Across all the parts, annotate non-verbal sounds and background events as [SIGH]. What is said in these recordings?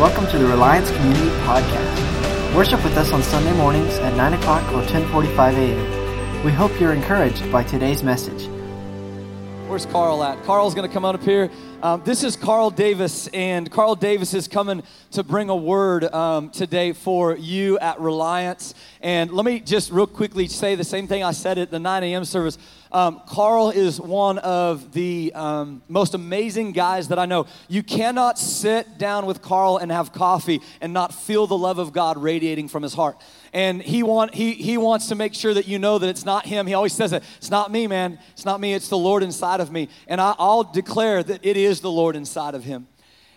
Welcome to the Reliance Community Podcast. Worship with us on Sunday mornings at 9 o'clock or 1045 a.m. We hope you're encouraged by today's message. Where's Carl at? Carl's going to come on up here. Um, this is Carl Davis, and Carl Davis is coming to bring a word um, today for you at Reliance. And let me just real quickly say the same thing I said at the 9 a.m. service. Um, Carl is one of the um, most amazing guys that I know. You cannot sit down with Carl and have coffee and not feel the love of God radiating from his heart. And he want he he wants to make sure that you know that it's not him. He always says it it's not me man. It's not me. It's the lord inside of me. And I, i'll declare that it is the lord inside of him.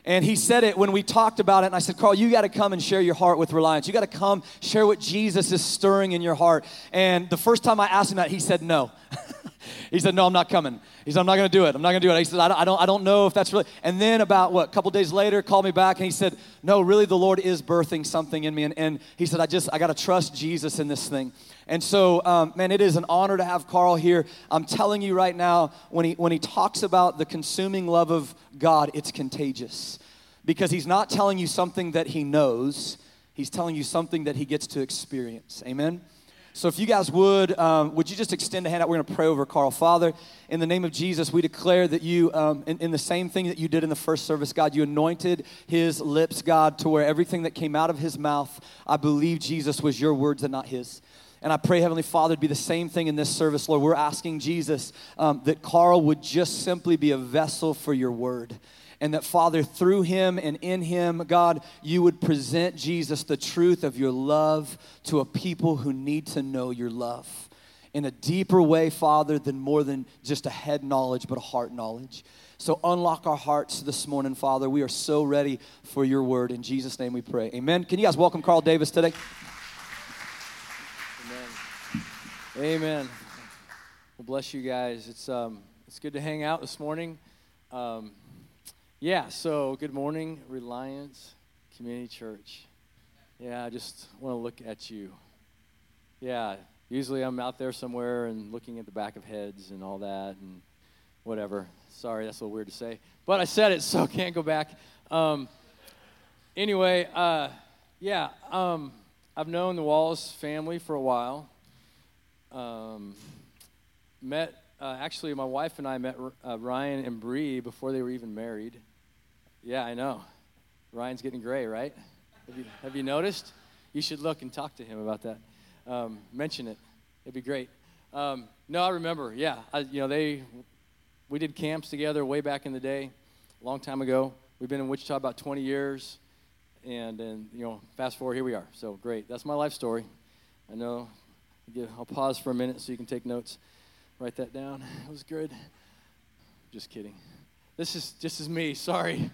And he said it when we talked about it and i said carl you got to come and share your heart with reliance. You got to come share what jesus is stirring in your heart. And the first time i asked him that he said no [LAUGHS] he said no i'm not coming he said, I'm not going to do it. I'm not going to do it. He said, I don't, I don't, I don't know if that's really. And then about what, a couple days later, called me back and he said, No, really, the Lord is birthing something in me. And, and he said, I just, I got to trust Jesus in this thing. And so, um, man, it is an honor to have Carl here. I'm telling you right now, when he, when he talks about the consuming love of God, it's contagious because he's not telling you something that he knows, he's telling you something that he gets to experience. Amen? So, if you guys would, um, would you just extend a hand out? We're going to pray over Carl. Father, in the name of Jesus, we declare that you, um, in, in, the same thing that you did in the first service, God, you anointed his lips, God, to where everything that came out of his mouth, I believe, Jesus, was your words and not his. And I pray, Heavenly Father, to be the same thing in this service, Lord. We're asking Jesus um, that Carl would just simply be a vessel for your word and that, Father, through him and in him, God, you would present Jesus the truth of your love to a people who need to know your love in a deeper way, Father, than more than just a head knowledge, but a heart knowledge. So unlock our hearts this morning, Father. We are so ready for your word. In Jesus' name we pray. Amen. Can you guys welcome Carl Davis today? Amen. Amen. Well, bless you guys. It's um, it's good to hang out this morning. Um, yeah, so good morning, Reliance Community Church. Yeah, I just want to look at you. Yeah, usually I'm out there somewhere and looking at the back of heads and all that and whatever. Sorry, that's a little weird to say. But I said it, so can't go back. Um, anyway, uh, yeah, um, I've known the Wallace family for a while. Um, met, uh, actually, my wife and I met uh, Ryan and Bree before they were even married. Yeah, I know. Ryan's getting gray, right? Have you, have you noticed? You should look and talk to him about that. Um, mention it. It'd be great. Um, no, I remember. Yeah, I, you know they. We did camps together way back in the day, a long time ago. We've been in Wichita about 20 years, and and you know, fast forward, here we are. So great. That's my life story. I know. I'll pause for a minute so you can take notes. Write that down. It was good. Just kidding. This is just as me. Sorry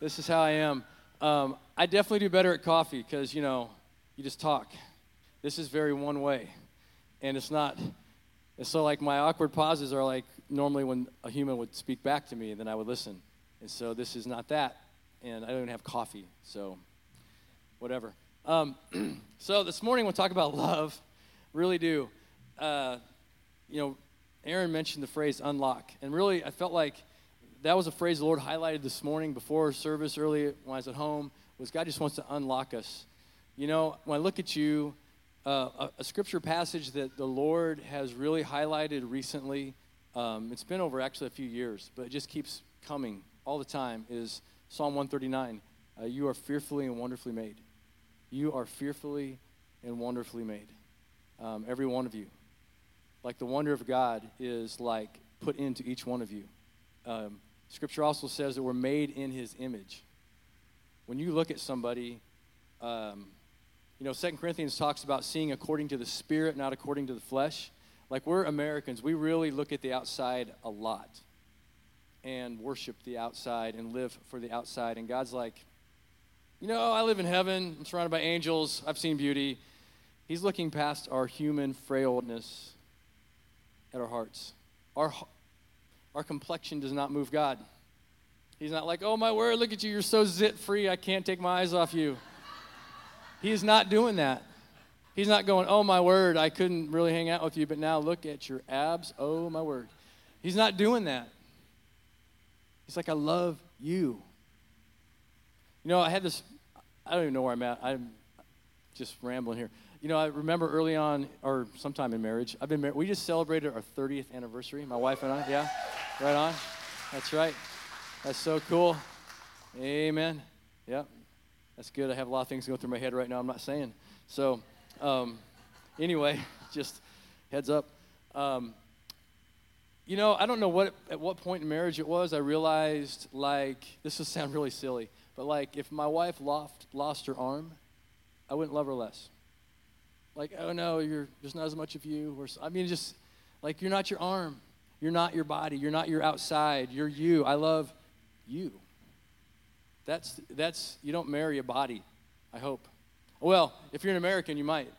this is how I am. Um, I definitely do better at coffee because, you know, you just talk. This is very one way. And it's not, it's so like my awkward pauses are like normally when a human would speak back to me, then I would listen. And so this is not that. And I don't even have coffee, so whatever. Um, [CLEARS THROAT] so this morning we'll talk about [LAUGHS] love. Really do. Uh, you know, Aaron mentioned the phrase unlock. And really, I felt like that was a phrase the Lord highlighted this morning before service early when I was at home was God just wants to unlock us. You know, when I look at you, uh, a, a, scripture passage that the Lord has really highlighted recently, um, it's been over actually a few years, but it just keeps coming all the time, is Psalm 139. Uh, you are fearfully and wonderfully made. You are fearfully and wonderfully made. Um, every one of you. Like the wonder of God is like put into each one of you. Um, Scripture also says that we're made in his image. When you look at somebody, um, you know, Second Corinthians talks about seeing according to the Spirit, not according to the flesh. Like we're Americans, we really look at the outside a lot and worship the outside and live for the outside. And God's like, you know, I live in heaven, I'm surrounded by angels, I've seen beauty. He's looking past our human frailness at our hearts. Our, our complexion does not move God. He's not like, oh my word, look at you, you're so zit free, I can't take my eyes off you. He is not doing that. He's not going, oh my word, I couldn't really hang out with you, but now look at your abs, oh my word. He's not doing that. He's like, I love you. You know, I had this I don't even know where I'm at. I'm just rambling here. You know, I remember early on, or sometime in marriage, I've been married. We just celebrated our 30th anniversary, my wife and I. Yeah, right on. That's right. That's so cool. Amen. Yep. that's good. I have a lot of things going through my head right now. I'm not saying. So, um, anyway, [LAUGHS] just heads up. Um, you know, I don't know what at what point in marriage it was. I realized like this will sound [LAUGHS] really silly, but like if my wife lost lost her arm, I wouldn't love her less. Like, oh no, you're there's not as much of you. Or I mean, just like you're not your arm, you're not your body, you're not your outside. You're you. I love you. That's that's you don't marry a body. I hope. Well, if you're an American, you might.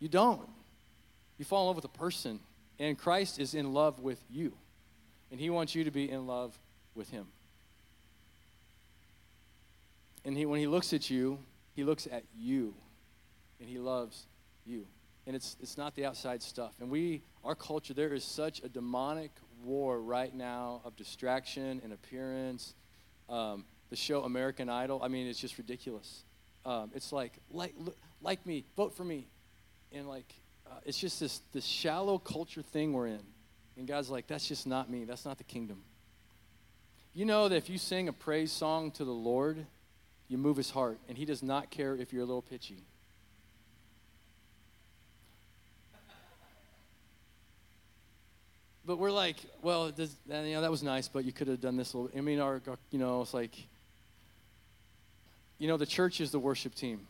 You don't. You fall in love with a person, and Christ is in love with you, and He wants you to be in love with Him. And he, when He looks at you, He looks at you, and He loves you. And it's, it's not the outside stuff. And we, our culture, there is such a demonic war right now of distraction and appearance. Um, the show American Idol, I mean, it's just ridiculous. Um, it's like, like, like me, vote for me. And like, uh, it's just this, this shallow culture thing we're in. And God's like, that's just not me. That's not the kingdom. You know that if you sing a praise song to the Lord, you move his heart, and he does not care if you're a little pitchy. But we're like, well, does, you know, that was nice, but you could have done this a little. I mean, our, you know, it's like, you know, the church is the worship team.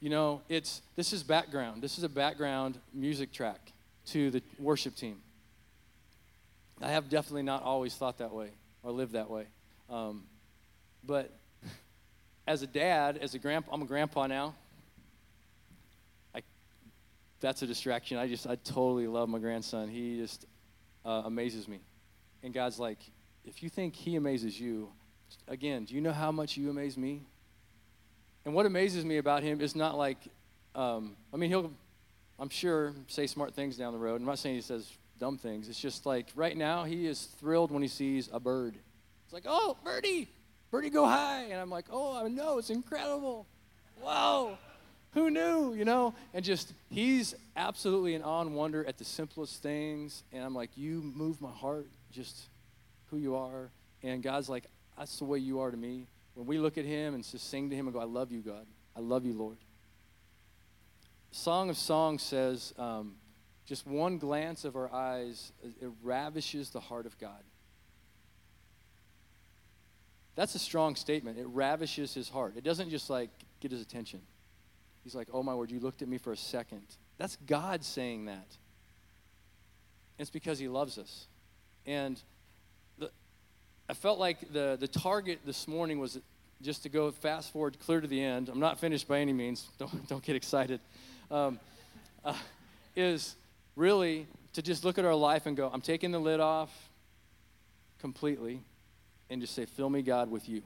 You know, it's this is background. This is a background music track to the worship team. I have definitely not always thought that way or lived that way. Um, but [LAUGHS] as a dad, as a grandpa, I'm a grandpa now. That's a distraction. I just, I totally love my grandson. He just uh, amazes me. And God's like, if you think he amazes you, again, do you know how much you amaze me? And what amazes me about him is not like, um, I mean, he'll, I'm sure, say smart things down the road. I'm not saying he says dumb things. It's just like right now, he is thrilled when he sees a bird. It's like, oh, birdie, birdie go high. And I'm like, oh, I know, it's incredible. Wow, who knew, you know? And just, he's absolutely an awe and wonder at the simplest things. And I'm like, you move my heart, just who you are. And God's like, that's the way you are to me. When we look at him and just sing to him and go, I love you, God. I love you, Lord. Song of Songs says, um, just one glance of our eyes, it ravishes the heart of God. That's a strong statement. It ravishes his heart. It doesn't just like get his attention. He's like, oh my word, you looked at me for a second. That's God saying that. It's because he loves us. And the, I felt like the, the target this morning was just to go fast forward clear to the end. I'm not finished by any means. [LAUGHS] Don't, don't get excited. Um, uh, is really to just look at our life and go, I'm taking the lid off completely and just say, Fill me, God, with you.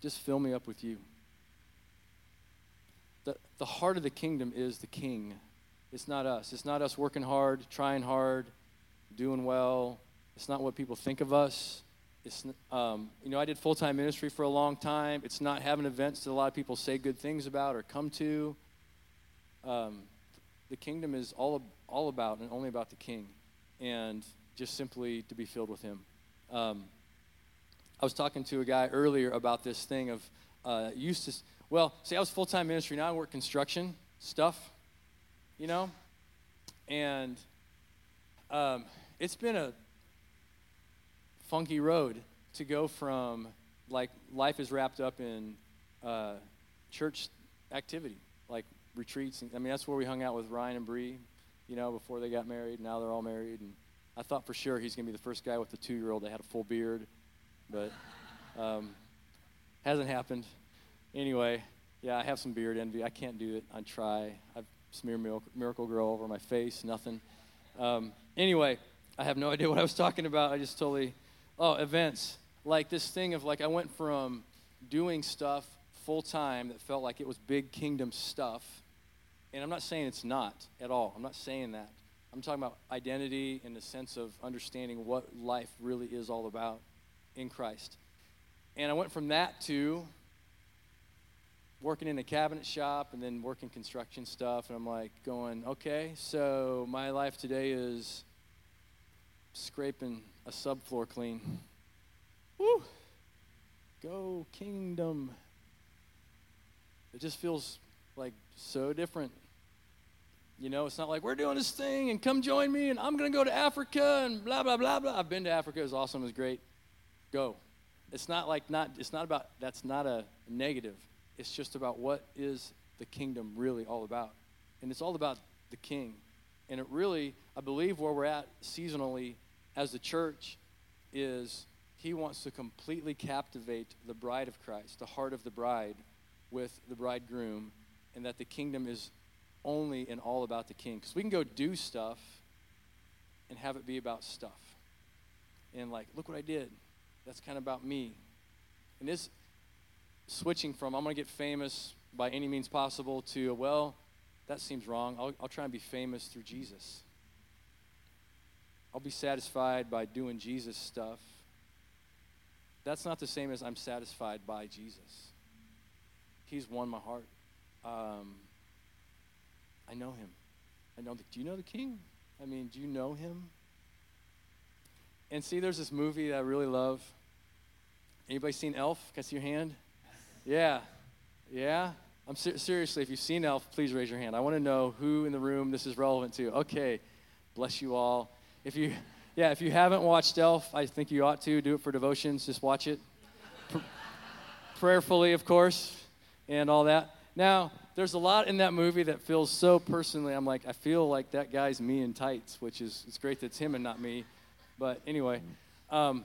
Just fill me up with you. The, the heart of the kingdom is the king. It's not us. It's not us working hard, trying hard, doing well, it's not what people think of us. It's, um, you know, I did full time ministry for a long time. It's not having events that a lot of people say good things about or come to. Um, the kingdom is all, all about and only about the king, and just simply to be filled with him. Um, I was talking to a guy earlier about this thing of uh, to, well, see, I was full time ministry. Now I work construction stuff, you know, and um, it's been a funky road to go from like life is wrapped up in uh, church activity, like retreats. And, I mean, that's where we hung out with Ryan and Bree, you know, before they got married. Now they're all married, and I thought for sure he's gonna be the first guy with the two-year-old that had a full beard, but um, hasn't happened. Anyway, yeah, I have some beard envy. I can't do it. I try. I smear Miracle-Gro over my face. Nothing. Um, anyway, I have no [LAUGHS] idea what I was talking about. I just totally oh, events. Like this thing of like I went from doing stuff full time that felt like it was big kingdom stuff. And I'm not saying it's not at all. I'm not saying that. I'm talking about identity in the sense of understanding what life really is all about. in Christ. And I went from that to working in a cabinet shop and then working construction stuff. And I'm like, going, okay, so my life today is scraping a subfloor clean. Woo! Go, kingdom. It just feels like so different. You know, it's not like we're doing this thing and come join me and I'm going to go to Africa and blah, blah, blah, blah. I've been to Africa. It was awesome. It was great. Go. It's not like, not, it's not about, that's not a negative. It's just about what is the kingdom really all about. And it's all about the king. And it really, I believe, where we're at seasonally as the church is he wants to completely captivate the bride of Christ, the heart of the bride, with the bridegroom, and that the kingdom is only and all about the king. Because we can go do stuff and have it be about stuff. And like, look what I did. That's kind of about me. And this switching from I'm going to get famous by any means possible to, well, that seems wrong. I'll, I'll try and be famous through Jesus. I'll be satisfied by doing Jesus stuff. That's not the same as I'm satisfied by Jesus. He's won my heart. Um, I know him. I know. The, do you know the King? I mean, do you know him? And see, there's this movie that I really love. Anybody seen Elf? Can I see your hand? Yeah. Yeah? I'm ser- seriously, if you've seen Elf, please raise your hand. I want to know who in the room this is relevant to. Okay. Bless you all. If you yeah, if you haven't watched Elf, I think you ought to do it for devotions. Just watch it. Pr- prayerfully, of course, and all that. Now, there's a lot in that movie that feels so personally. I'm like, I feel like that guy's me in tights, which is it's great that it's him and not me. But anyway, um,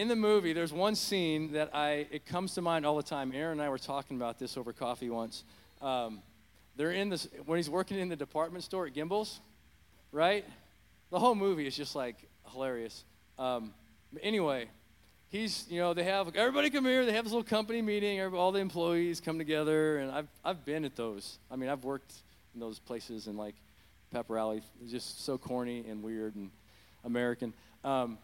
in the movie, there's one scene that I it comes to mind all the time. Aaron and I were talking about this over coffee once. Um, they're in this when he's working in the department store at Gimbels, right? The whole movie is just like hilarious. Um, anyway, he's you know they have everybody come here. They have this little company meeting. All the employees come together, and I've I've been at those. I mean, I've worked in those places and like Pep Rally. Just so corny and weird and American. Um,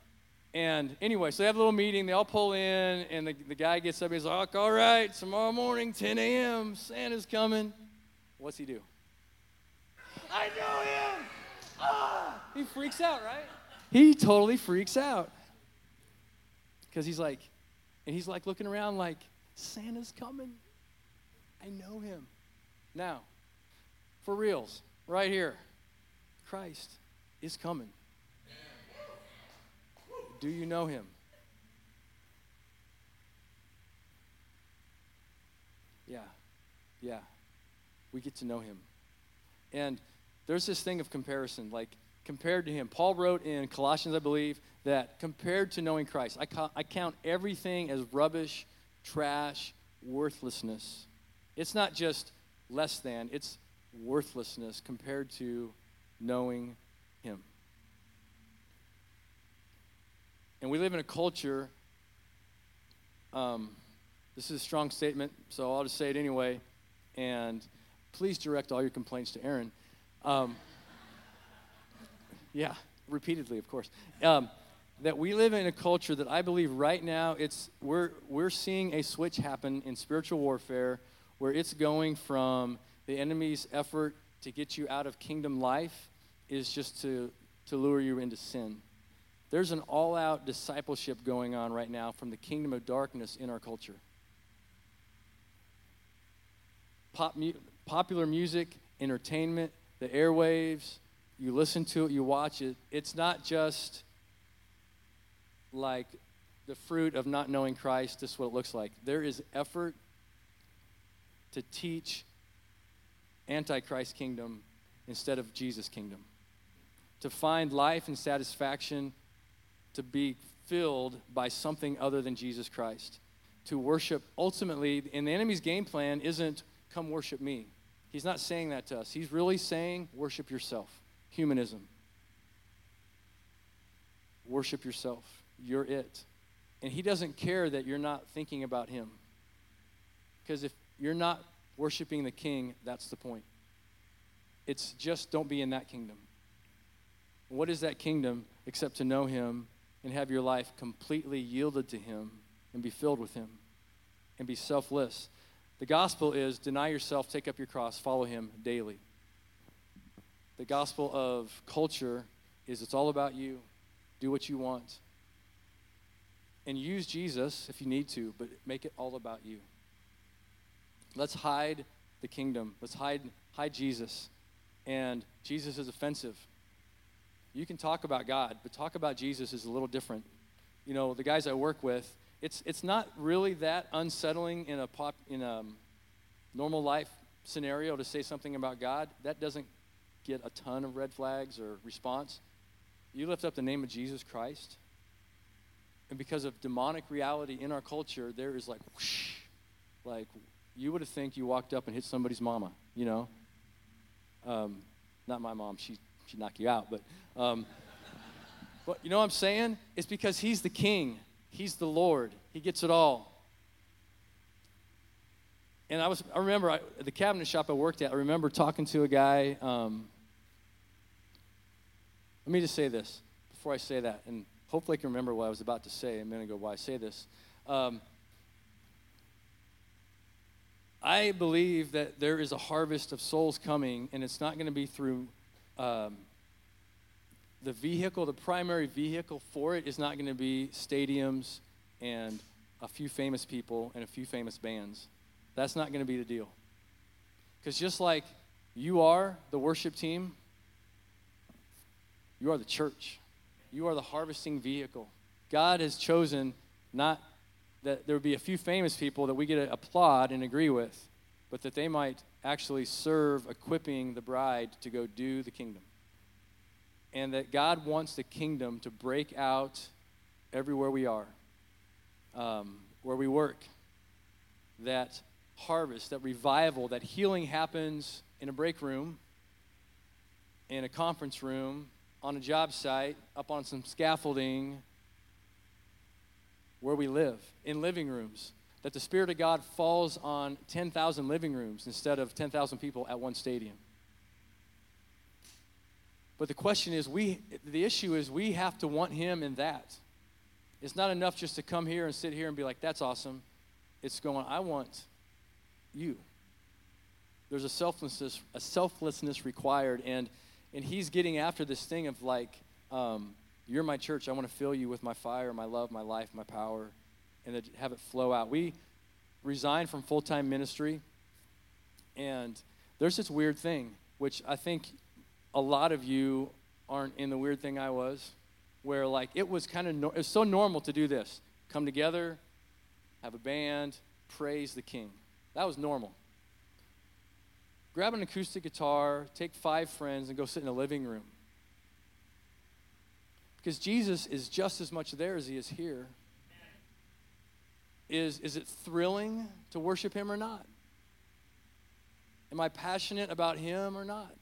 and anyway, so they have a little meeting. They all pull in, and the, the guy gets up. He's like, All right, tomorrow morning, 10 a.m., Santa's coming. What's he do? I know him! Ah! He freaks out, right? He totally freaks out. Because he's like, and he's like looking around like, Santa's coming. I know him. Now, for reals, right here, Christ is coming. Do you know him? Yeah, yeah. We get to know him. And there's this thing of comparison, like compared to him. Paul wrote in Colossians, I believe, that compared to knowing Christ, I, ca- I count everything as rubbish, trash, worthlessness. It's not just less than, it's worthlessness compared to knowing him. And we live in a culture, um, this is a strong statement, so I'll just say it anyway. And please direct all your complaints to Aaron. Um, yeah, repeatedly, of course. Um, that we live in a culture that I believe right now it's we're we're seeing a switch happen in spiritual warfare where it's going from the enemy's effort to get you out of kingdom life is just to to lure you into sin. There's an all out discipleship going on right now from the kingdom of darkness in our culture. Pop mu- popular music, entertainment, the airwaves, you listen to it, you watch it. It's not just like the fruit of not knowing Christ, this is what it looks like. There is effort to teach antichrist kingdom instead of Jesus kingdom. To find life and satisfaction to be filled by something other than Jesus Christ. To worship ultimately, and the enemy's game plan isn't come worship me. He's not saying that to us. He's really saying worship yourself. Humanism. Worship yourself. You're it. And he doesn't care that you're not thinking about him. Because if you're not worshiping the king, that's the point. It's just don't be in that kingdom. What is that kingdom except to know him and have your life completely yielded to Him and be filled with Him and be selfless. The gospel is deny yourself, take up your cross, follow Him daily. The gospel of culture is it's all about you. Do what you want. And use Jesus if you need to, but make it all about you. Let's hide the kingdom. Let's hide, hide Jesus. And Jesus is offensive. You can talk about God, but talk about Jesus is a little different. You know, the guys I work with, it's, it's not really that unsettling in a pop, in a normal life scenario to say something about God. That doesn't get a ton of red flags or response. You lift up the name of Jesus Christ, and because of demonic reality in our culture, there is like, whoosh, like you would have think you walked up and hit somebody's mama, you know. Um, not my mom; she she'd knock you out, but. Um, but you know what I'm saying? It's because he's the king. He's the Lord. He gets it all. And I was, I remember I, the cabinet shop I worked at, I remember talking to a guy. Um, let me just say this before I say that, and hopefully I can remember what I was about to say a minute ago why I say this. Um, I believe that there is a harvest of souls coming, and it's not going to be through um, the vehicle, the primary vehicle for it is not going to be stadiums and a few famous people and a few famous bands. That's not going to be the deal. Because just like you are the worship team, you are the church. You are the harvesting vehicle. God has chosen not that there would be a few famous people that we get to applaud and agree with, but that they might actually serve equipping the bride to go do the kingdom. And that God wants the kingdom to break out everywhere we are, um, where we work. That harvest, that revival, that healing happens in a break room, in a conference room, on a job site, up on some scaffolding, where we live, in living rooms. That the Spirit of God falls on 10,000 living rooms instead of 10,000 people at one stadium. But the question is, we, the issue is, we have to want Him in that. It's not enough just to come here and sit here and be like, that's awesome. It's going, I want you. There's a selflessness, a selflessness required, and and he's getting after this thing of like, um, you're my church. I want to fill you with my fire, my love, my life, my power, and have it flow out. We resigned from full time ministry, and there's this weird thing, which I think a lot of you aren't in the weird thing I was, where like it was kind of no, it was so normal to do this: come together, have a band, praise the King. That was normal. Grab an acoustic guitar, take five friends, and go sit in a living room. Because Jesus is just as much there as he is here. Is, is it thrilling to worship him or not? Am I passionate about him or not?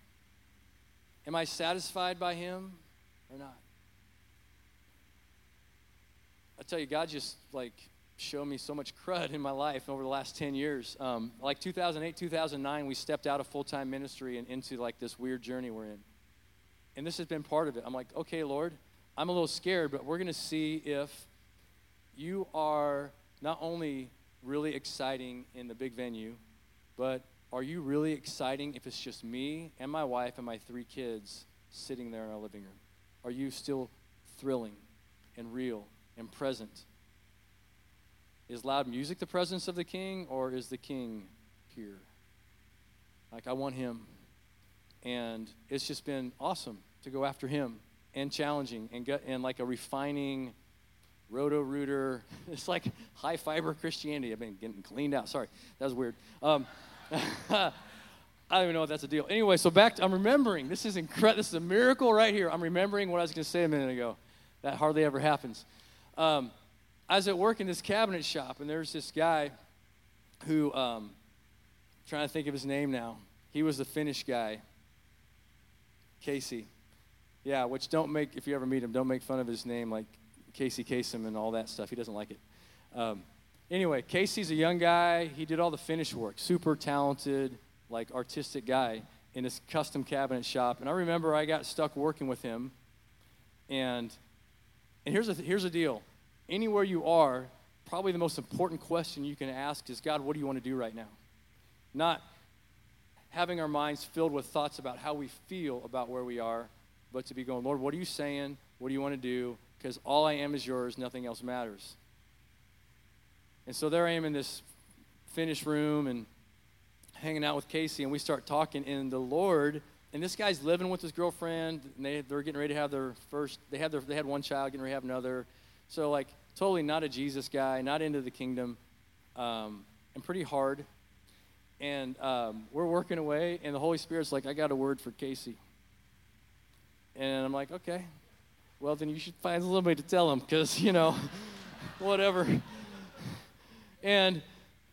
Am I satisfied by him or not? I tell you, God just like showed me so much crud in my life over the last 10 years. Um, like 2008, 2009, we stepped out of full time ministry and into like this weird journey we're in. And this has been part of it. I'm like, okay, Lord, I'm a little scared, but we're going to see if you are not only really exciting in the big venue, but are you really exciting if it's just me and my wife and my three kids sitting there in our living room? Are you still thrilling and real and present? Is loud music the presence of the king, or is the king here? Like, I want him. And it's just been awesome to go after him and challenging and, get, and like a refining Roto-Rooter. [LAUGHS] It's like high fiber Christianity. I've been getting cleaned out. Sorry, that was weird. Um, [LAUGHS] I don't even know if that's a deal. Anyway, so back to, I'm remembering. This is incredible. This is a miracle right here. I'm remembering what I was going to say a minute ago. That hardly ever happens. Um, I was at work in this cabinet shop, and there's this guy who, um, trying to think of his name now. He was the finish guy, Casey. Yeah, which don't make, if you ever meet him, don't make fun of his name like Casey Kasem and all that stuff. He doesn't like it. Um, anyway, Casey's a young guy. He did all the finish work. Super talented, like artistic guy in his custom cabinet shop. And I remember I got stuck working with him, and And here's the, here's the deal anywhere you are, probably the most important question you can ask is God, what do you want to do right now? Not having our minds filled with thoughts about how we feel about where we are, but to be going, Lord, what are you saying? What do you want to do? Because all I am is yours, nothing else matters. And so there I am in this finished room and hanging out with Casey, and we start talking, and the Lord, and this guy's living with his girlfriend, and they, they're getting ready to have their first, they had, their, they had one child, getting ready to have another. So, like, totally not a Jesus guy, not into the kingdom, um, and pretty hard. And um, we're working away, and the Holy Spirit's like, I got a word for Casey. And I'm like, okay. Well, then you should find somebody to tell him, because, you know, [LAUGHS] whatever. And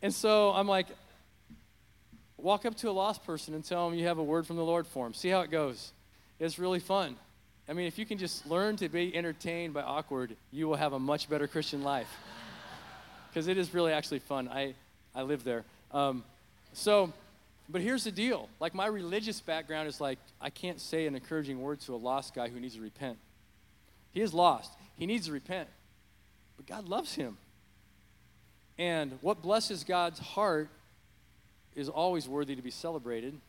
and so I'm like, walk up to a lost person and tell them you have a word from the Lord for them. See how it goes. It's really fun. I mean, if you can just learn to be entertained by awkward, you will have a much better Christian life. [LAUGHS] Because it is really actually fun. I, I live there. Um, so, but here's the deal. Like, my religious background is like, I can't say an encouraging word to a lost guy who needs to repent. He is lost. He needs to repent. But God loves him. And what blesses God's heart is always worthy to be celebrated.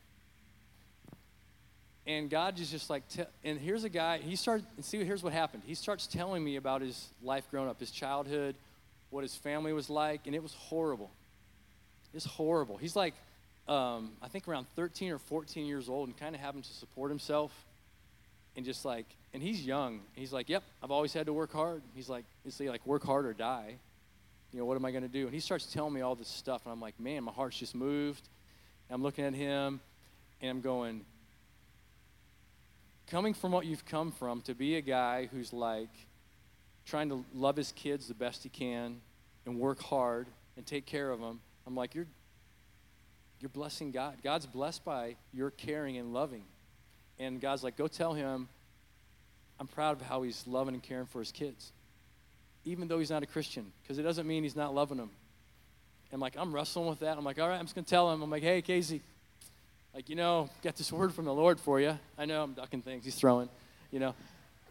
And God is just like, and here's a guy, he started, and see, here's what happened. He starts telling me about his life growing up, his childhood, what his family was like, and it was horrible. It's horrible. He's like, um, I think around 13 or 14 years old and kind of having to support himself. And just like, and he's young. He's like, yep, I've always had to work hard. He's like, it's like work hard or die you know, what am I going to do? And he starts telling me all this stuff, and I'm like, man, my heart's just moved. And I'm looking at him, and I'm going, coming from what you've come from, to be a guy who's like trying to love his kids the best he can and work hard and take care of them, I'm like, you're, you're blessing God. God's blessed by your caring and loving. And God's like, go tell him I'm proud of how he's loving and caring for his kids even though he's not a Christian, because it doesn't mean he's not loving them. And like, I'm wrestling with that. I'm like, all right, I'm just going to tell him. I'm like, hey, Casey, like, you know, got this word from the Lord for you. I know I'm ducking things. He's throwing, you know.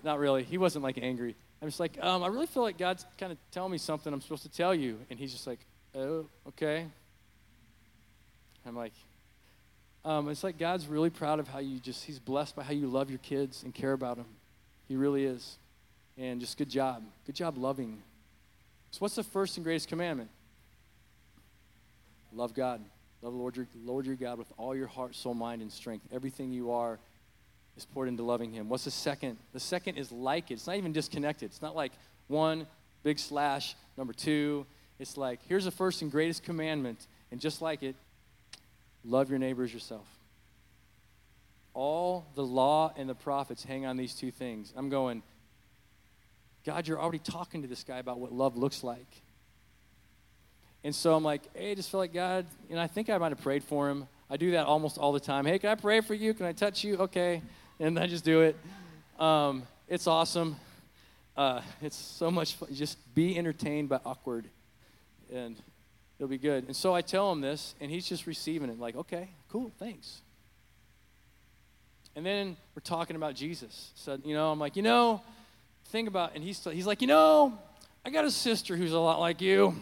Not really. He wasn't like angry. I'm just like, um, I really feel like God's kind of telling me something I'm supposed to tell you. And he's just like, oh, okay. I'm like, um, it's like God's really proud of how you just, he's blessed by how you love your kids and care about them. He really is. And just good job. Good job loving. So, what's the first and greatest commandment? Love God. Love the Lord your, Lord your God with all your heart, soul, mind, and strength. Everything you are is poured into loving Him. What's the second? The second is like it. It's not even disconnected. It's not like one big slash, number two. It's like, here's the first and greatest commandment. And just like it, love your neighbors yourself. All the law and the prophets hang on these two things. I'm going, God, you're already talking to this guy about what love looks like. And so I'm like, hey, I just feel like God, and I think I might have prayed for him. I do that almost all the time. Hey, can I pray for you? Can I touch you? Okay. And I just do it. Um, it's awesome. Uh, it's so much fun. Just be entertained but awkward, and it'll be good. And so I tell him this, and he's just receiving it, like, okay, cool, thanks. And then we're talking about Jesus. So, you know, I'm like, you know, think about, and he's, he's like, you know, I got a sister who's a lot like you.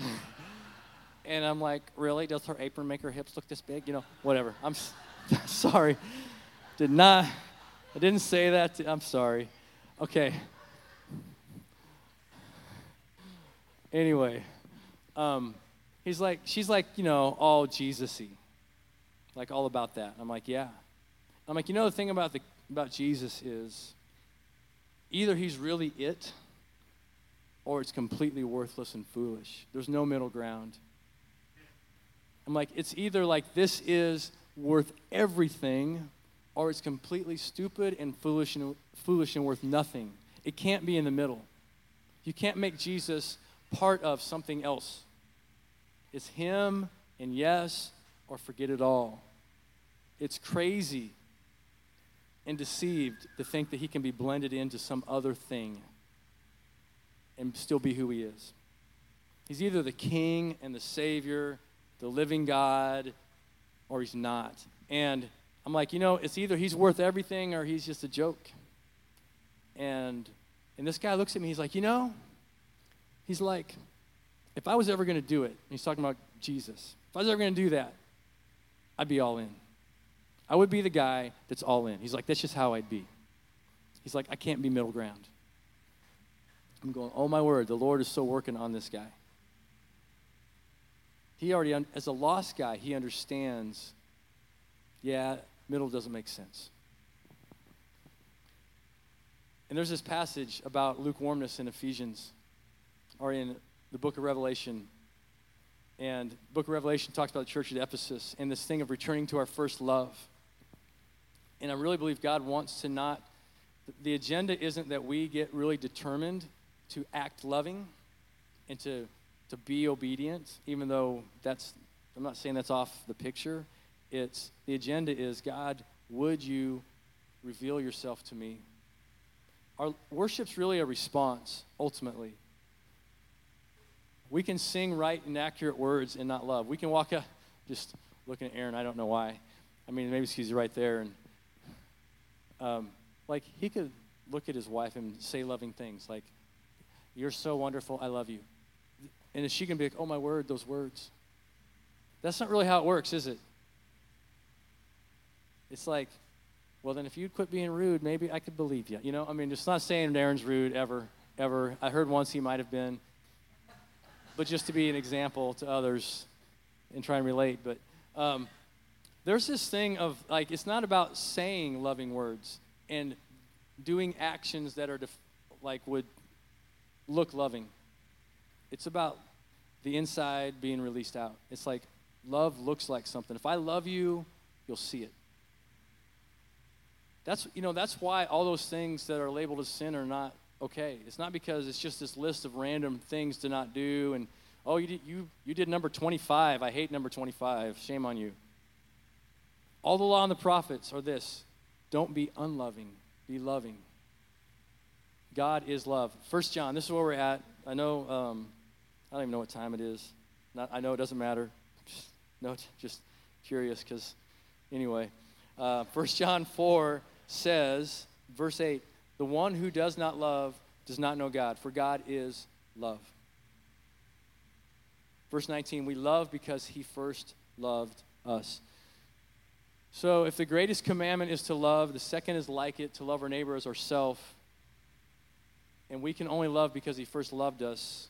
[LAUGHS] and I'm like, really? Does her apron make her hips look this big? You know, whatever. I'm [LAUGHS] sorry. Did not, I didn't say that. To, I'm sorry. Okay. Anyway, um, he's like, she's like, you know, all Jesus-y. Like all about that. I'm like, yeah. I'm like, you know, the thing about the about Jesus is either he's really it or it's completely worthless and foolish. There's no middle ground. I'm like, it's either like this is worth everything or it's completely stupid and foolish and, foolish and worth nothing. It can't be in the middle. You can't make Jesus part of something else. It's him and yes or forget it all. It's crazy and deceived to think that he can be blended into some other thing and still be who he is. He's either the king and the savior, the living God, or he's not. And I'm like, you know, it's either he's worth everything or he's just a joke. And And this guy looks at me, he's like, You know, he's like, if I was ever going to do it, he's talking about Jesus, if I was ever going to do that, I'd be all in. I would be the guy that's all in. He's like, That's just how I'd be. He's like, I can't be middle ground. I'm going, Oh my word, the Lord is still working on this guy. He already, as a lost guy, he understands, yeah, middle doesn't make sense. And there's this passage about lukewarmness in Ephesians or in the book of Revelation. And the book of Revelation talks about the church at Ephesus and this thing of returning to our first love. And I really believe God wants to not, the agenda isn't that we get really determined to act loving and to, to be obedient, even though that's, I'm not saying that's off the picture. It's, the agenda is God, would you reveal yourself to me? Our worship's really a response, ultimately. We can sing right and accurate words and not love. We can walk up, just looking at Aaron, I don't know why. I mean, maybe he's right there. And, um, like, he could look at his wife and say loving things like, You're so wonderful, I love you. And she can be like, Oh, my word, those words. That's not really how it works, is it? It's like, well, then if you'd quit being rude, maybe I could believe you. You know, I mean, it's not saying Aaron's rude ever, ever. I heard once he might have been, but just to be an example to others and try and relate. But um, there's this thing of like, it's not about saying loving words and doing actions that are def- like would look loving. It's about the inside being released out. It's like love looks like something. If I love you, you'll see it. That's, you know, that's why all those things that are labeled as sin are not okay. It's not because it's just this list of random things to not do and, oh, you did, you, you did number 25. I hate number 25. Shame on you. All the law and the prophets are this don't be unloving, be loving. God is love. First John, this is where we're at. I know, um, I don't even know what time it is. Not, I know it doesn't matter. Just, no, [LAUGHS] just curious because, anyway. Uh, 1 John 4 says, verse 8, the one who does not love does not know God, for God is love. Verse 19, we love because he first loved us. So, if the greatest commandment is to love, the second is like it, to love our neighbor as ourself. and we can only love because he first loved us,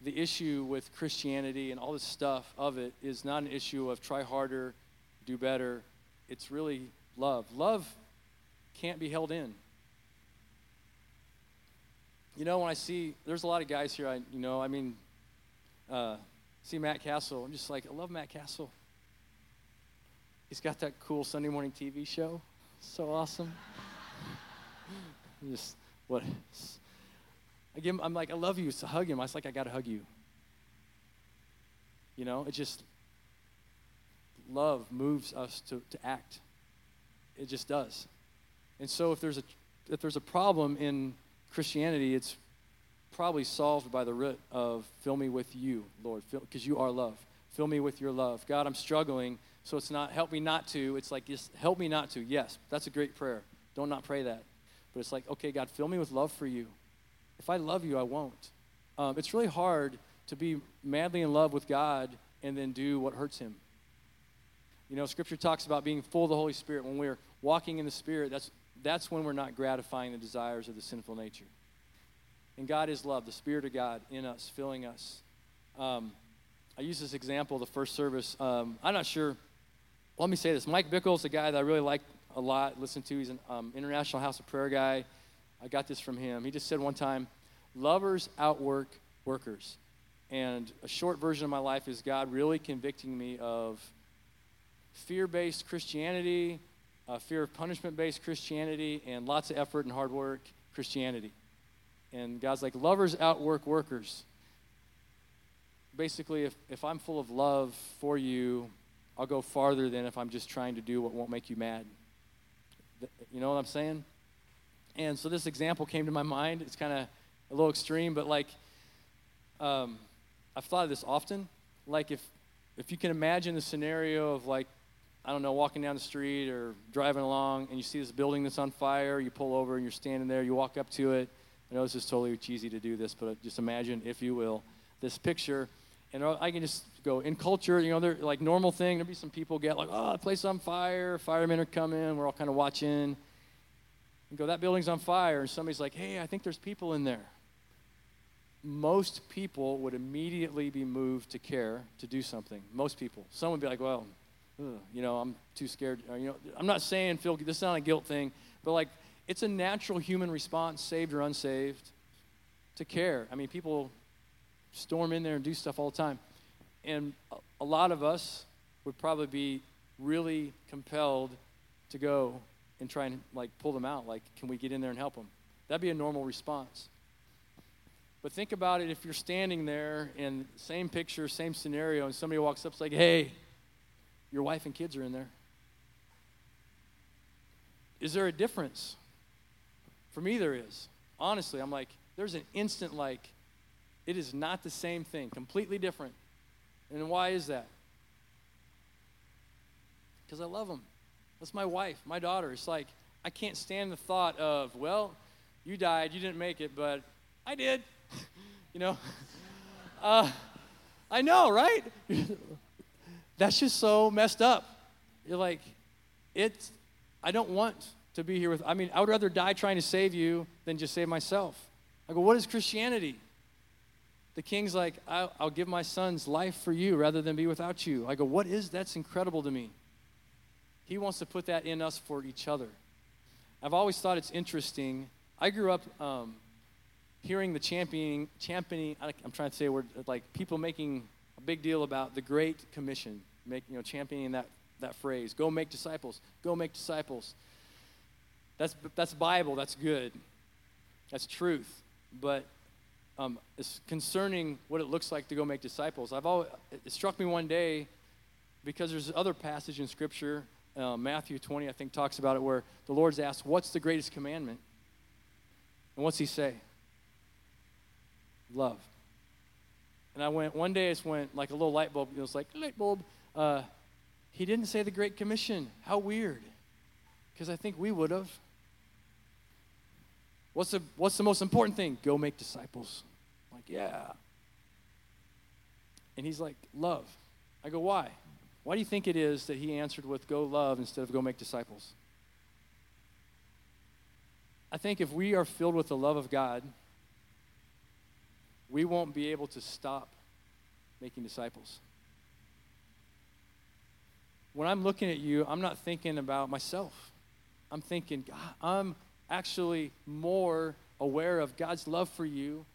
the issue with Christianity and all this stuff of it is not an issue of try harder, do better. It's really love. Love can't be held in. You know, when I see, there's a lot of guys here, I, you know, I mean, uh, see Matt Castle. I'm just like, I love Matt Castle. He's got that cool Sunday morning TV show. So awesome. [LAUGHS] just, what? I give him, I'm like, I love you. So hug him. I was like, I got to hug you. You know, it just, love moves us to, to act. It just does. And so if there's a if there's a problem in Christianity, it's probably solved by the root of fill me with you, Lord, because you are love. Fill me with your love. God, I'm struggling, so it's not help me not to. It's like just help me not to. Yes, that's a great prayer. Don't not pray that. But it's like, okay, God, fill me with love for you. If I love you, I won't. Um, it's really hard to be madly in love with God and then do what hurts him. You know, Scripture talks about being full of the Holy Spirit. When we're walking in the Spirit, that's, that's when we're not gratifying the desires of the sinful nature. And God is love, the Spirit of God in us, filling us. Um, I use this example the first service. Um, I'm not sure. Let me say this. Mike Bickle is a guy that I really like a lot, listen to. He's an um, International House of Prayer guy. I got this from him. He just said one time, lovers outwork workers. And a short version of my life is God really convicting me of fear based Christianity, uh, fear of punishment based Christianity, and lots of effort and hard work Christianity. And God's like, lovers outwork workers. Basically, if, if I'm full of love for you, I'll go farther than if I'm just trying to do what won't make you mad. You know what I'm saying? And so this example came to my mind. It's kind of a little extreme, but like, um, I've thought of this often. Like, if, if you can imagine the scenario of like I don't know, walking down the street or driving along and you see this building that's on fire, you pull over and you're standing there, you walk up to it, I know this is totally cheesy to do this, but just imagine, if you will, this picture. And I can just go in culture, you know, they're like normal thing. There'll be some people get like, oh, the place on fire. Firemen are coming. We're all kind of watching. And go, that building's on fire. And somebody's like, hey, I think there's people in there. Most people would immediately be moved to care to do something. Most people. Some would be like, well, you know, I'm too scared. Or, you know, I'm not saying feel this is not a guilt thing, but like it's a natural human response, saved or unsaved, to care. I mean, people storm in there and do stuff all the time. And a lot of us would probably be really compelled to go and try and like pull them out. Like, can we get in there and help them? That'd be a normal response. But think about it if you're standing there in same picture, same scenario, and somebody walks up and like, hey, your wife and kids are in there. Is there a difference? For me, there is. Honestly, I'm like, there's an instant like, it is not the same thing, completely different. And why is that? Because I love them. That's my wife, my daughter. It's like, I can't stand the thought of, well, you died, you didn't make it, but I did. [LAUGHS] you know? [LAUGHS] Uh, I know, right? [LAUGHS] That's just so messed up. You're like, it's, I don't want to be here with, I mean, I would rather die trying to save you than just save myself. I go, what is Christianity? The king's like, I'll, I'll, give my son's life for you rather than be without you. I go, what is that's incredible to me. He wants to put that in us for each other. I've always thought it's interesting. I grew up um, hearing the championing, championing. I'm trying to say a word like people making a big deal about the Great Commission, make you know championing that that phrase. Go make disciples. Go make disciples. That's that's Bible. That's good. That's truth. But um, is concerning what it looks like to go make disciples. I've always, it struck me one day because there's other passage in Scripture, uh, Matthew 20, I think, talks about it, where the Lord's asked, "What's the greatest commandment?" And what's He say? Love. And I went one day. It went like a little light bulb. It was like light bulb. Uh, he didn't say the Great Commission. How weird. Because I think we would have. What's the, what's the most important thing? Go make disciples. I'm like, yeah. And he's like, love. I go, why? Why do you think it is that he answered with go love instead of go make disciples? I think if we are filled with the love of God, we won't be able to stop making disciples. When I'm looking at you, I'm not thinking about myself. I'm thinking, God, I'm actually more aware of God's love for you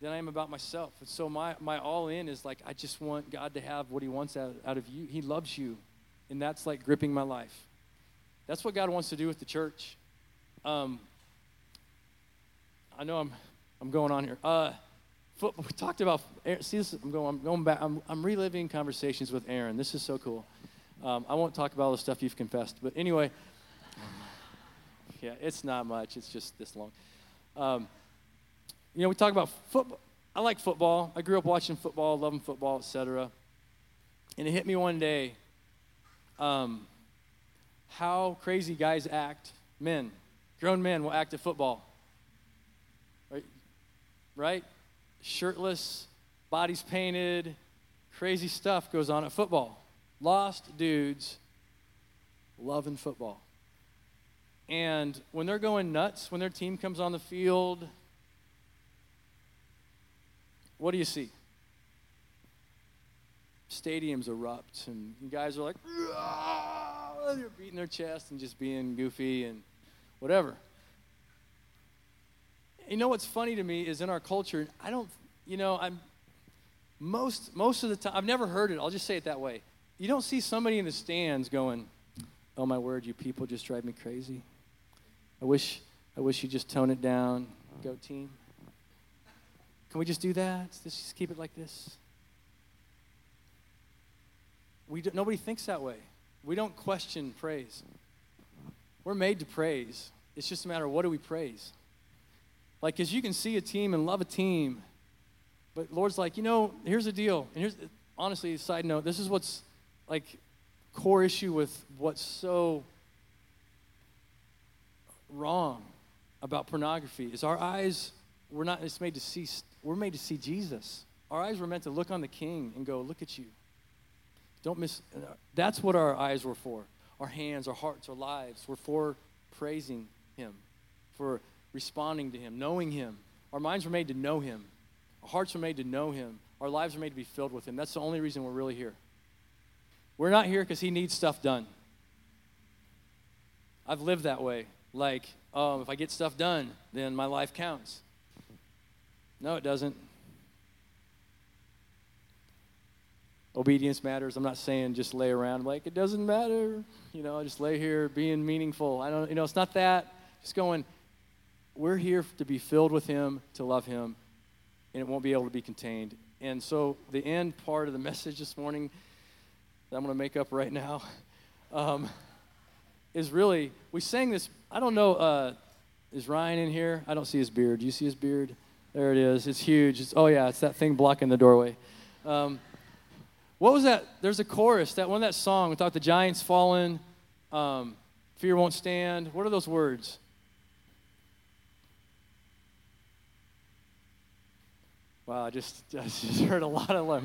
than I am about myself. And so my, my all in is like, I just want God to have what He wants out, out of you. He loves you. And that's like gripping my life. That's what God wants to do with the church. Um, I know I'm, I'm going on here. Uh, we talked about, see this, I'm going, I'm going back, I'm, I'm reliving conversations with Aaron. This is so cool. Um, I won't talk about all the stuff you've confessed, but anyway, yeah, it's not much. It's just this long. Um, you know, we talk about football. I like football. I grew up watching football, loving football, etc. And it hit me one day um, how crazy guys act, men, grown men will act at football. Right? Shirtless, bodies painted, crazy stuff goes on at football. Lost dudes loving football. And when they're going nuts, when their team comes on the field, what do you see? Stadiums erupt, and guys are like, they're beating their chest and just being goofy and whatever. You know what's funny to me is in our culture, I don't, you know, I'm most most of the time I've never heard it. I'll just say it that way. You don't see somebody in the stands going, "Oh my word, you people just drive me crazy." I wish, I wish you just tone it down. Go team. Can we just do that? Let's just keep it like this. We do, nobody thinks that way. We don't question praise. We're made to praise. It's just a matter of what do we praise. Like, as you can see a team and love a team, but Lord's like, you know, here's the deal. And here's, honestly, side note, this is what's like core issue with what's so wrong about pornography is our eyes, we're not it's made to see, we're made to see Jesus. Our eyes were meant to look on the King and go, look at you. Don't miss, uh, that's what our eyes were for. Our hands, our hearts, our lives were for praising Him, for responding to Him, knowing Him. Our minds were made to know Him. Our hearts were made to know Him. Our lives are made to be filled with Him. That's the only reason we're really here. We're not here because He needs stuff done. I've lived that way. Like, oh, if I get stuff done, then my life counts. No, it doesn't. Obedience matters. I'm not saying just lay around like it doesn't matter. You know, I just lay here being meaningful. I don't, you know, it's not that. Just going, we're here to be filled with Him, to love Him, and it won't be able to be contained. And so, the end part of the [LAUGHS] message this morning that I'm going to make up right now [LAUGHS] um, is really we sang this. I don't know. Uh, is Ryan in here? I don't see his beard. Do you see his beard? There it is. It's huge. It's, oh yeah, it's that thing blocking the doorway. Um, what was that? There's a chorus. That one, that song. Without the giants fallen, um, fear won't stand. What are those words? Wow, I just, [LAUGHS] I just heard a lot of love.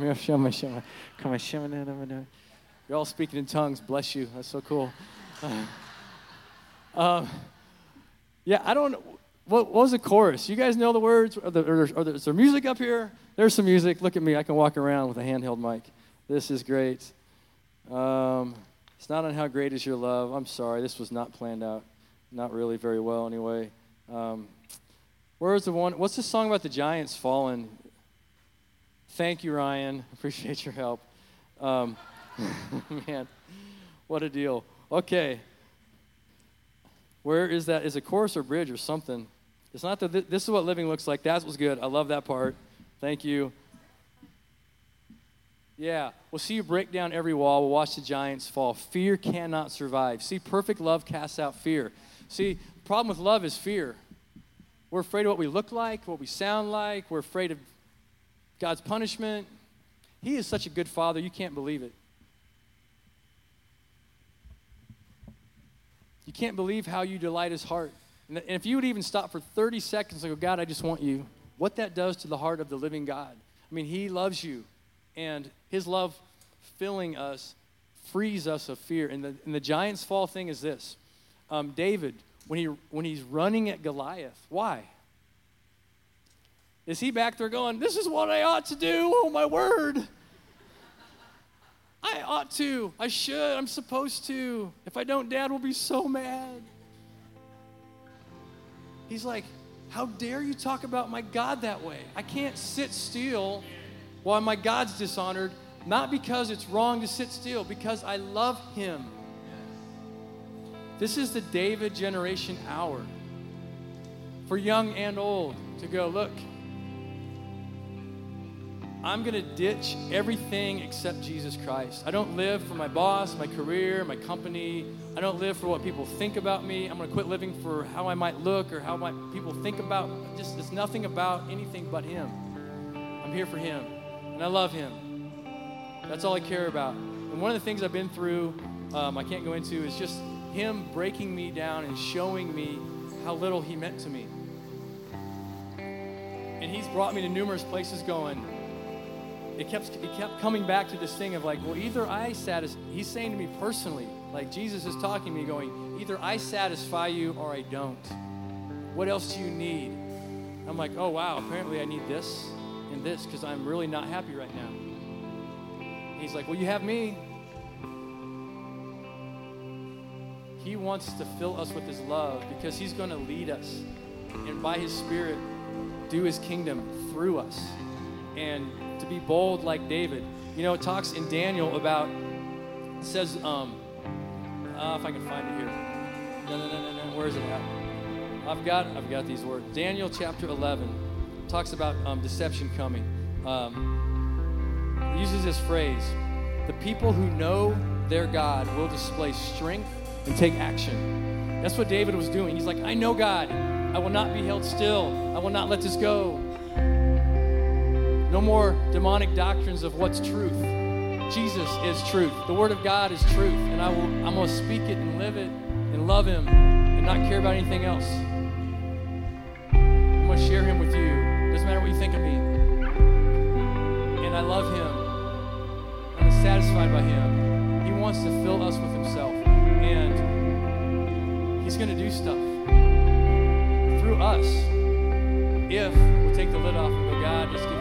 You're all speaking in tongues. Bless you. That's so cool. [LAUGHS] Um, yeah, I don't. What, what, was the chorus? You guys know the words? Are there, are there, is there music up here? There's some music. Look at me. I can walk around with a handheld mic. This is great. Um, it's not on how great is your love. I'm sorry. This was not planned out. Not really very well, anyway. Um, where's the one? What's the song about the giants falling? Thank you, Ryan. [LAUGHS] Appreciate your help. Um, [LAUGHS] man, what a deal. Okay. Where is that? Is it chorus or bridge or something? It's not that this is what living looks like. That was good. I love that part. Thank you. Yeah, we'll see you break down every wall. We'll watch the giants fall. Fear cannot survive. See, perfect love casts out fear. See, problem with love is fear. We're afraid of what we look like, what we sound like. We're afraid of God's punishment. He is such a good father, you can't believe it. You can't believe how you delight his heart. And if you would even stop for 30 seconds and go, God, I just want you, what that does to the heart of the living God. I mean, he loves you, and his love filling us frees us of fear. And the, and the giant's fall thing is this um, David, when, he, when he's running at Goliath, why? Is he back there going, This is what I ought to do? Oh, my word. I ought to. I should. I'm supposed to. If I don't, dad will be so mad. He's like, How dare you talk about my God that way? I can't sit still while my God's dishonored, not because it's wrong to sit still, because I love him. This is the David generation hour for young and old to go, look, I'm going to ditch everything except Jesus Christ. I don't live for my boss, my career, my company. I don't live for what people think about me. I'm going to quit living for how I might look or how my people think about. Just it's nothing about anything but Him. I'm here for Him, and I love Him. That's all I care about. And one of the things I've been through, um, I can't go into, is just Him breaking me down and showing me how little He meant to me. And He's brought me to numerous places going it kept it kept coming back to this thing of like, well, either I satisfy. He's saying to me personally, like Jesus is talking to me, going, either I satisfy you or I don't. What else do you need? I'm like, oh wow, apparently I need this and this because I'm really not happy right now. He's like, well, you have me. He wants to fill us with His love because He's going to lead us and by His Spirit do His kingdom through us. And to be bold like David. You know, it talks in Daniel about, it says, um, uh, if I can find it here. No, no, no, no, no. Where is it at? I've got, I've got these words. Daniel chapter 11 talks about um, deception coming. Um, uses this phrase the people who know their God will display strength and take action. That's what David was doing. He's like, I know God. I will not be held still. I will not let this go. No more demonic doctrines of what's truth. Jesus is truth. The Word of God is truth. And I will, I'm going to speak it and live it and love Him and not care about anything else. I'm going to share Him with you. Doesn't matter what you think of me. And I love Him. I'm satisfied by Him. He wants to fill us with Himself. And He's going to do stuff through us if we we'll take the lid off and go, God, just give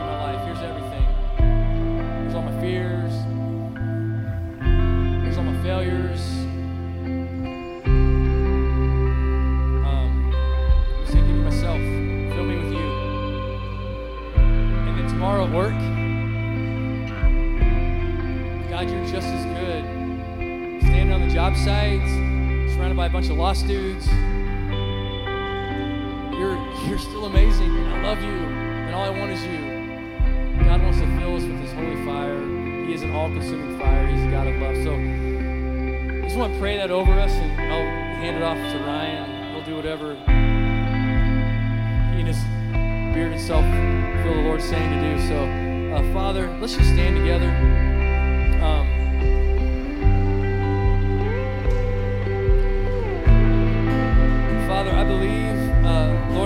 a bunch of lost dudes. You're you're still amazing. I love you, and all I want is you. God wants to fill us with His holy fire. He is an all-consuming fire. He's a God of love. So I just want to pray that over us, and I'll hand it off to Ryan. He'll do whatever he and his bearded self feel the Lord's saying to do. So, uh, Father, let's just stand together.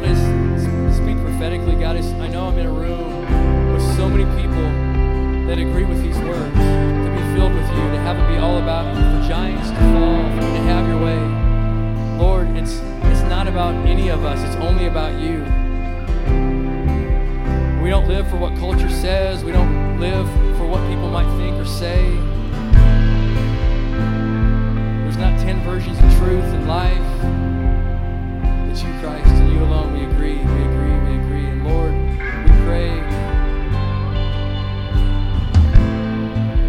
As I speak prophetically, God, I know I'm in a room with so many people that agree with these words, to be filled with you, to have it be all about you, for giants to fall, for you to have your way. Lord, it's it's not about any of us, it's only about you. We don't live for what culture says, we don't live for what people might think or say. There's not 10 versions of truth in life. It's you, Christ, alone. We agree, we agree, we agree. And Lord, we pray,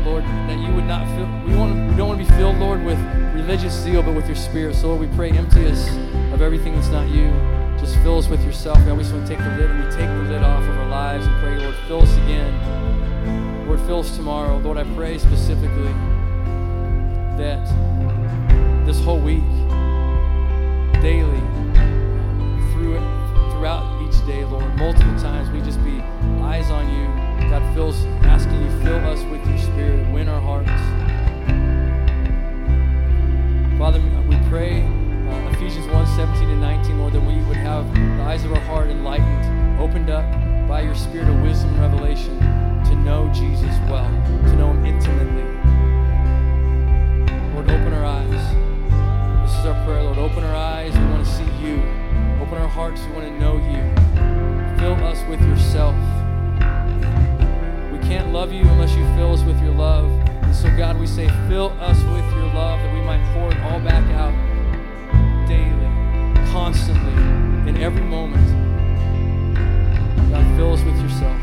Lord, that you would not fill, we, want we don't want to be filled, Lord, with religious zeal, but with your spirit. So, Lord, we pray, empty us of everything that's not you. Just fill us with yourself. God, we just want to take the lid, and we take the lid off of our lives and pray, Lord, fill us again. Lord, fill us tomorrow. Lord, I pray specifically that this whole week, daily, throughout each day, Lord, multiple times, we just be eyes on you. God fills, asking you, fill us with your spirit, win our hearts. Father, we pray uh, Ephesians 1 17 and 19, Lord, that we would have the eyes of our heart enlightened, opened up by your spirit of wisdom and revelation to know Jesus well, to know him intimately. Lord, open our eyes. This is our prayer, Lord. Open our eyes. We want to see you. Open our hearts. We want to know you. Fill us with yourself. We can't love you unless you fill us with your love. And so, God, we say, fill us with your love that we might pour it all back out daily, constantly, in every moment. God, fill us with yourself.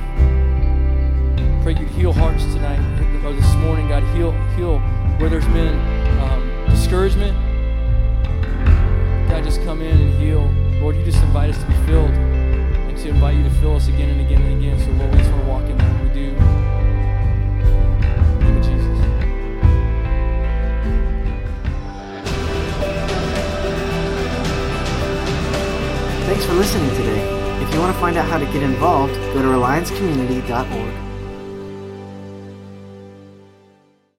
Pray you'd heal hearts tonight or this morning, God. Heal, heal where there's been um, discouragement. God, just come in and heal. Lord, you just invite us to be filled and to invite you to fill us again and again and again. So, Lord, we just want to walk in that. We do. Jesus. Thanks for listening today. If you want to find out how to get involved, go to reliancecommunity.org.